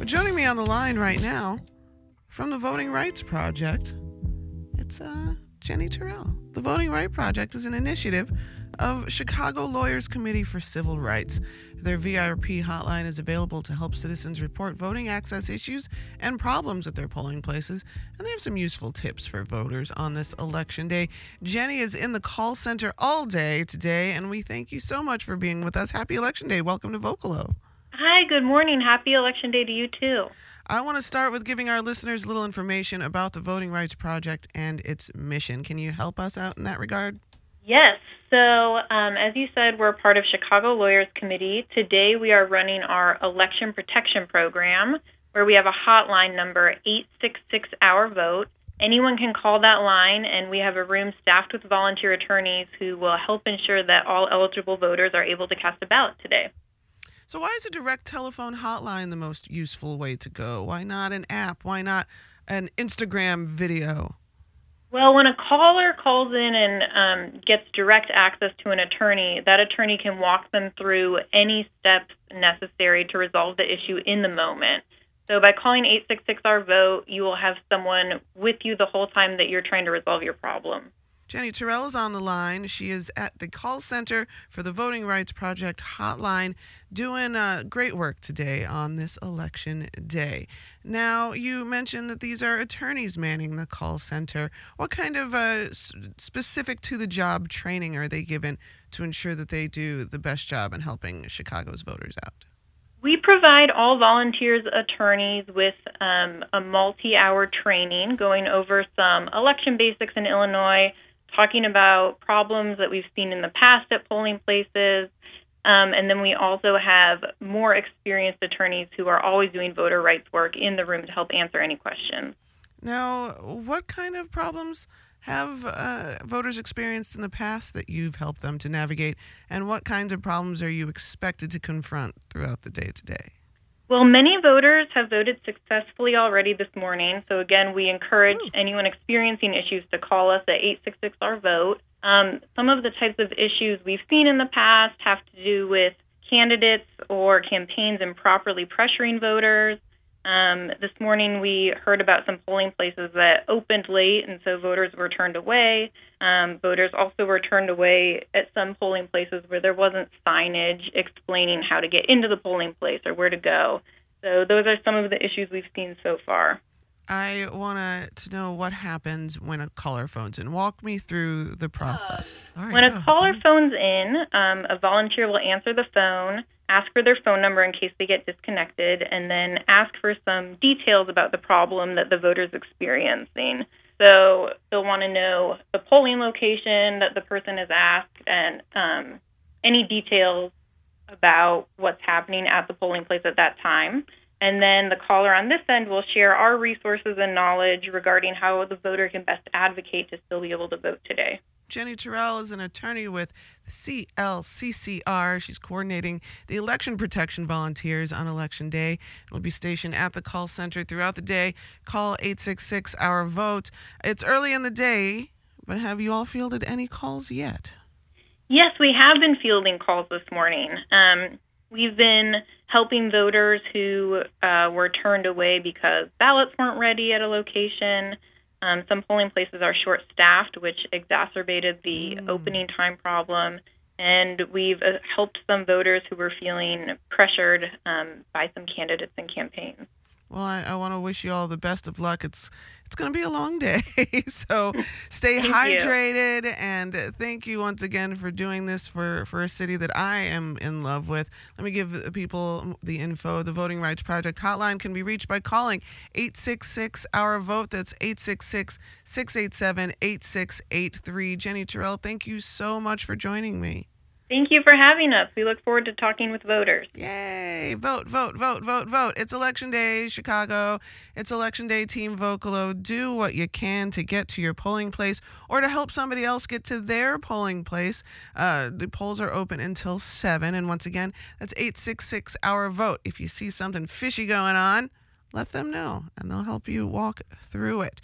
But joining me on the line right now from the Voting Rights Project, it's uh, Jenny Terrell. The Voting Rights Project is an initiative of Chicago Lawyers Committee for Civil Rights. Their VRP hotline is available to help citizens report voting access issues and problems at their polling places, and they have some useful tips for voters on this election day. Jenny is in the call center all day today, and we thank you so much for being with us. Happy Election Day. Welcome to Vocalo. Hi, good morning. Happy Election Day to you too. I want to start with giving our listeners a little information about the Voting Rights Project and its mission. Can you help us out in that regard? Yes. So, um, as you said, we're part of Chicago Lawyers Committee. Today, we are running our election protection program, where we have a hotline number 866 Our Vote. Anyone can call that line, and we have a room staffed with volunteer attorneys who will help ensure that all eligible voters are able to cast a ballot today. So, why is a direct telephone hotline the most useful way to go? Why not an app? Why not an Instagram video? Well, when a caller calls in and um, gets direct access to an attorney, that attorney can walk them through any steps necessary to resolve the issue in the moment. So by calling 866 Our Vote, you will have someone with you the whole time that you're trying to resolve your problem. Jenny Terrell is on the line. She is at the call center for the Voting Rights Project hotline doing uh, great work today on this election day. Now, you mentioned that these are attorneys manning the call center. What kind of uh, specific to the job training are they given to ensure that they do the best job in helping Chicago's voters out? We provide all volunteers attorneys with um, a multi hour training going over some election basics in Illinois talking about problems that we've seen in the past at polling places. Um, and then we also have more experienced attorneys who are always doing voter rights work in the room to help answer any questions. Now, what kind of problems have uh, voters experienced in the past that you've helped them to navigate? And what kinds of problems are you expected to confront throughout the day today? Well, many voters have voted successfully already this morning. So, again, we encourage Ooh. anyone experiencing issues to call us at 866 Our Vote. Um, some of the types of issues we've seen in the past have to do with candidates or campaigns improperly pressuring voters. Um, this morning, we heard about some polling places that opened late, and so voters were turned away. Um, voters also were turned away at some polling places where there wasn't signage explaining how to get into the polling place or where to go. So, those are some of the issues we've seen so far. I want to know what happens when a caller phones in. Walk me through the process. All right, When a go. caller phones in, um, a volunteer will answer the phone, ask for their phone number in case they get disconnected, and then ask for some details about the problem that the voter's experiencing. So they'll want to know the polling location that the person has asked and um, any details about what's happening at the polling place at that time. And then the caller on this end will share our resources and knowledge regarding how the voter can best advocate to still be able to vote today. Jenny Terrell is an attorney with CLCCR. She's coordinating the election protection volunteers on election day. Will be stationed at the call center throughout the day. Call 866 Our Vote. It's early in the day, but have you all fielded any calls yet? Yes, we have been fielding calls this morning. Um, we've been helping voters who uh, were turned away because ballots weren't ready at a location. Um, some polling places are short staffed, which exacerbated the Mm. opening time problem. And we've uh, helped some voters who were feeling pressured um, by some candidates and campaigns. Well, I, I want to wish you all the best of luck. It's it's going to be a long day, so stay Thank you. hydrated. And thank you once again for doing this for for a city that I am in love with. Let me give people the info. The Voting Rights Project hotline can be reached by calling 866 Our Vote. That's 866 687 8683. Jenny Terrell, thank you so much for joining me. Thank you for having us. We look forward to talking with voters. Yay! Vote, vote, vote, vote, vote. It's election day, Chicago. It's election day, Team Vocalo. Do what you can to get to your polling place or to help somebody else get to their polling place. Uh, the polls are open until 7. And once again, that's 866 Our Vote. If you see something fishy going on, let them know and they'll help you walk through it.